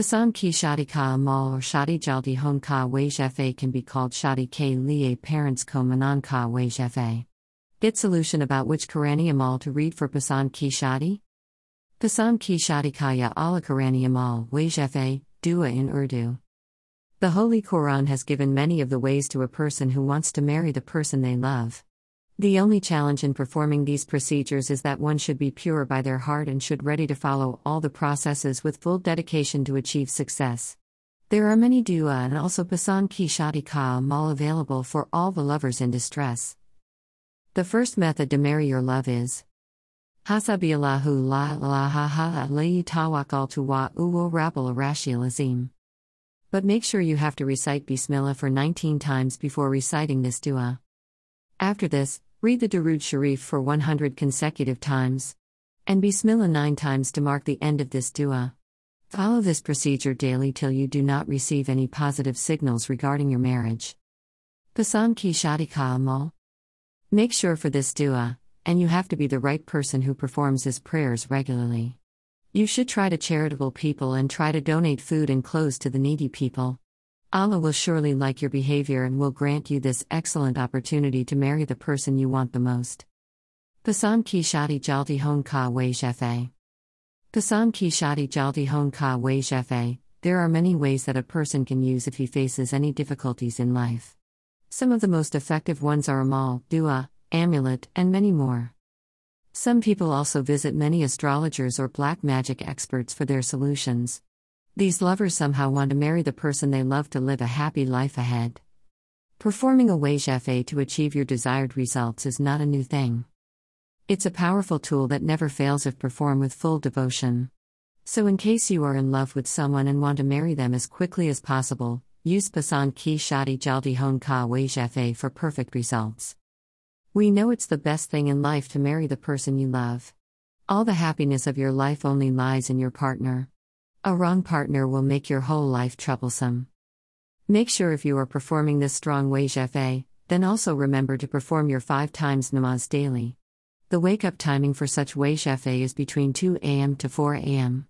Pasan ki shadi ka amal or shadi jaldi hon ka waj fa can be called shadi ke liye parents ko manan ka waj fa. Get solution about which Qurani amal to read for Pasan ki shadi? Pasan ki shadi kaya ala Qurani amal waj fa, dua in Urdu. The Holy Quran has given many of the ways to a person who wants to marry the person they love. The only challenge in performing these procedures is that one should be pure by their heart and should ready to follow all the processes with full dedication to achieve success. There are many dua and also pasan ki shadi ka mal available for all the lovers in distress. The first method to marry your love is Hasabi Allahu la ilaha ha alayhi tawakkaltu wa uwo rabbil arashil azim. But make sure you have to recite Bismillah for 19 times before reciting this dua. After this, Read the Darud Sharif for 100 consecutive times. And Bismillah 9 times to mark the end of this dua. Follow this procedure daily till you do not receive any positive signals regarding your marriage. Pasan ki shadi ka amal. Make sure for this dua, and you have to be the right person who performs his prayers regularly. You should try to charitable people and try to donate food and clothes to the needy people. Allah will surely like your behavior and will grant you this excellent opportunity to marry the person you want the most. Pasan ki shadi jaldi hon ka wai jefe. Pasan ki shadi jaldi hon ka wai jefe. There are many ways that a person can use if he faces any difficulties in life. Some of the most effective ones are amal, dua, amulet, and many more. Some people also visit many astrologers or black magic experts for their solutions. These lovers somehow want to marry the person they love to live a happy life ahead. Performing a wajf to achieve your desired results is not a new thing. It's a powerful tool that never fails if performed with full devotion. So, in case you are in love with someone and want to marry them as quickly as possible, use Pasan Ki Shadi Jaldi Hon Ka Wajf for perfect results. We know it's the best thing in life to marry the person you love. All the happiness of your life only lies in your partner. A wrong partner will make your whole life troublesome. Make sure if you are performing this strong wajf, then also remember to perform your 5 times namaz daily. The wake up timing for such wajf is between 2 am to 4 am.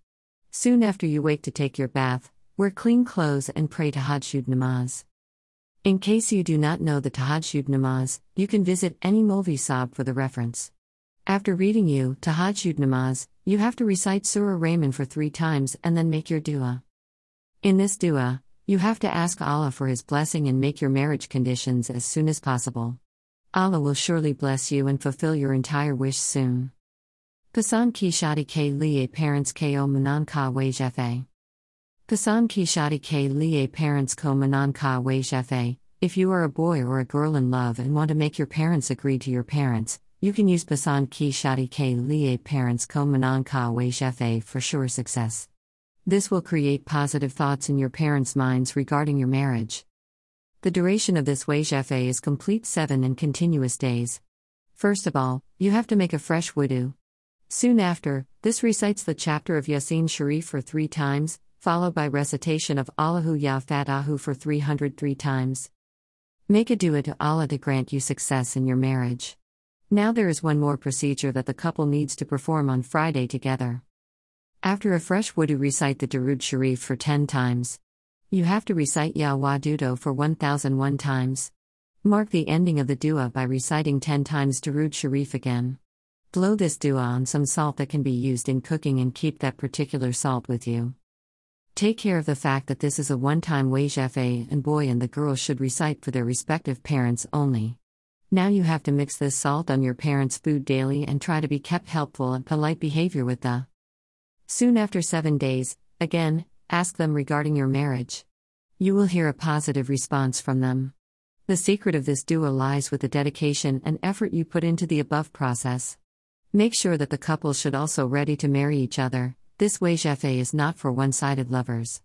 Soon after you wake to take your bath, wear clean clothes and pray tahajjud namaz. In case you do not know the tahajjud namaz, you can visit any Molvi Sab for the reference. After reading you, Tahajjud Namaz, you have to recite Surah Rahman for three times and then make your dua. In this dua, you have to ask Allah for His blessing and make your marriage conditions as soon as possible. Allah will surely bless you and fulfill your entire wish soon. Pasan ki shadi ke liye parents ko manan ka wajfe. Pasan ki shadi ke liye parents ko manan ka wajfe. If you are a boy or a girl in love and want to make your parents agree to your parents, you can use Basan Ki Shadi Ke Liye Parents Ko Manan Ka Wei for sure success. This will create positive thoughts in your parents' minds regarding your marriage. The duration of this Wei is complete seven and continuous days. First of all, you have to make a fresh wudu. Soon after, this recites the chapter of Yasin Sharif for three times, followed by recitation of Allahu Ya Fatahu for 303 times. Make a dua to Allah to grant you success in your marriage. Now there is one more procedure that the couple needs to perform on Friday together. After a fresh wudu recite the Darud Sharif for 10 times. You have to recite Ya Wadudo for 1001 times. Mark the ending of the dua by reciting 10 times Darud Sharif again. Blow this dua on some salt that can be used in cooking and keep that particular salt with you. Take care of the fact that this is a one time wajf and boy and the girl should recite for their respective parents only. Now you have to mix this salt on your parents' food daily and try to be kept helpful and polite behavior with the. Soon after seven days, again, ask them regarding your marriage. You will hear a positive response from them. The secret of this dua lies with the dedication and effort you put into the above process. Make sure that the couple should also ready to marry each other. This way jefe is not for one-sided lovers.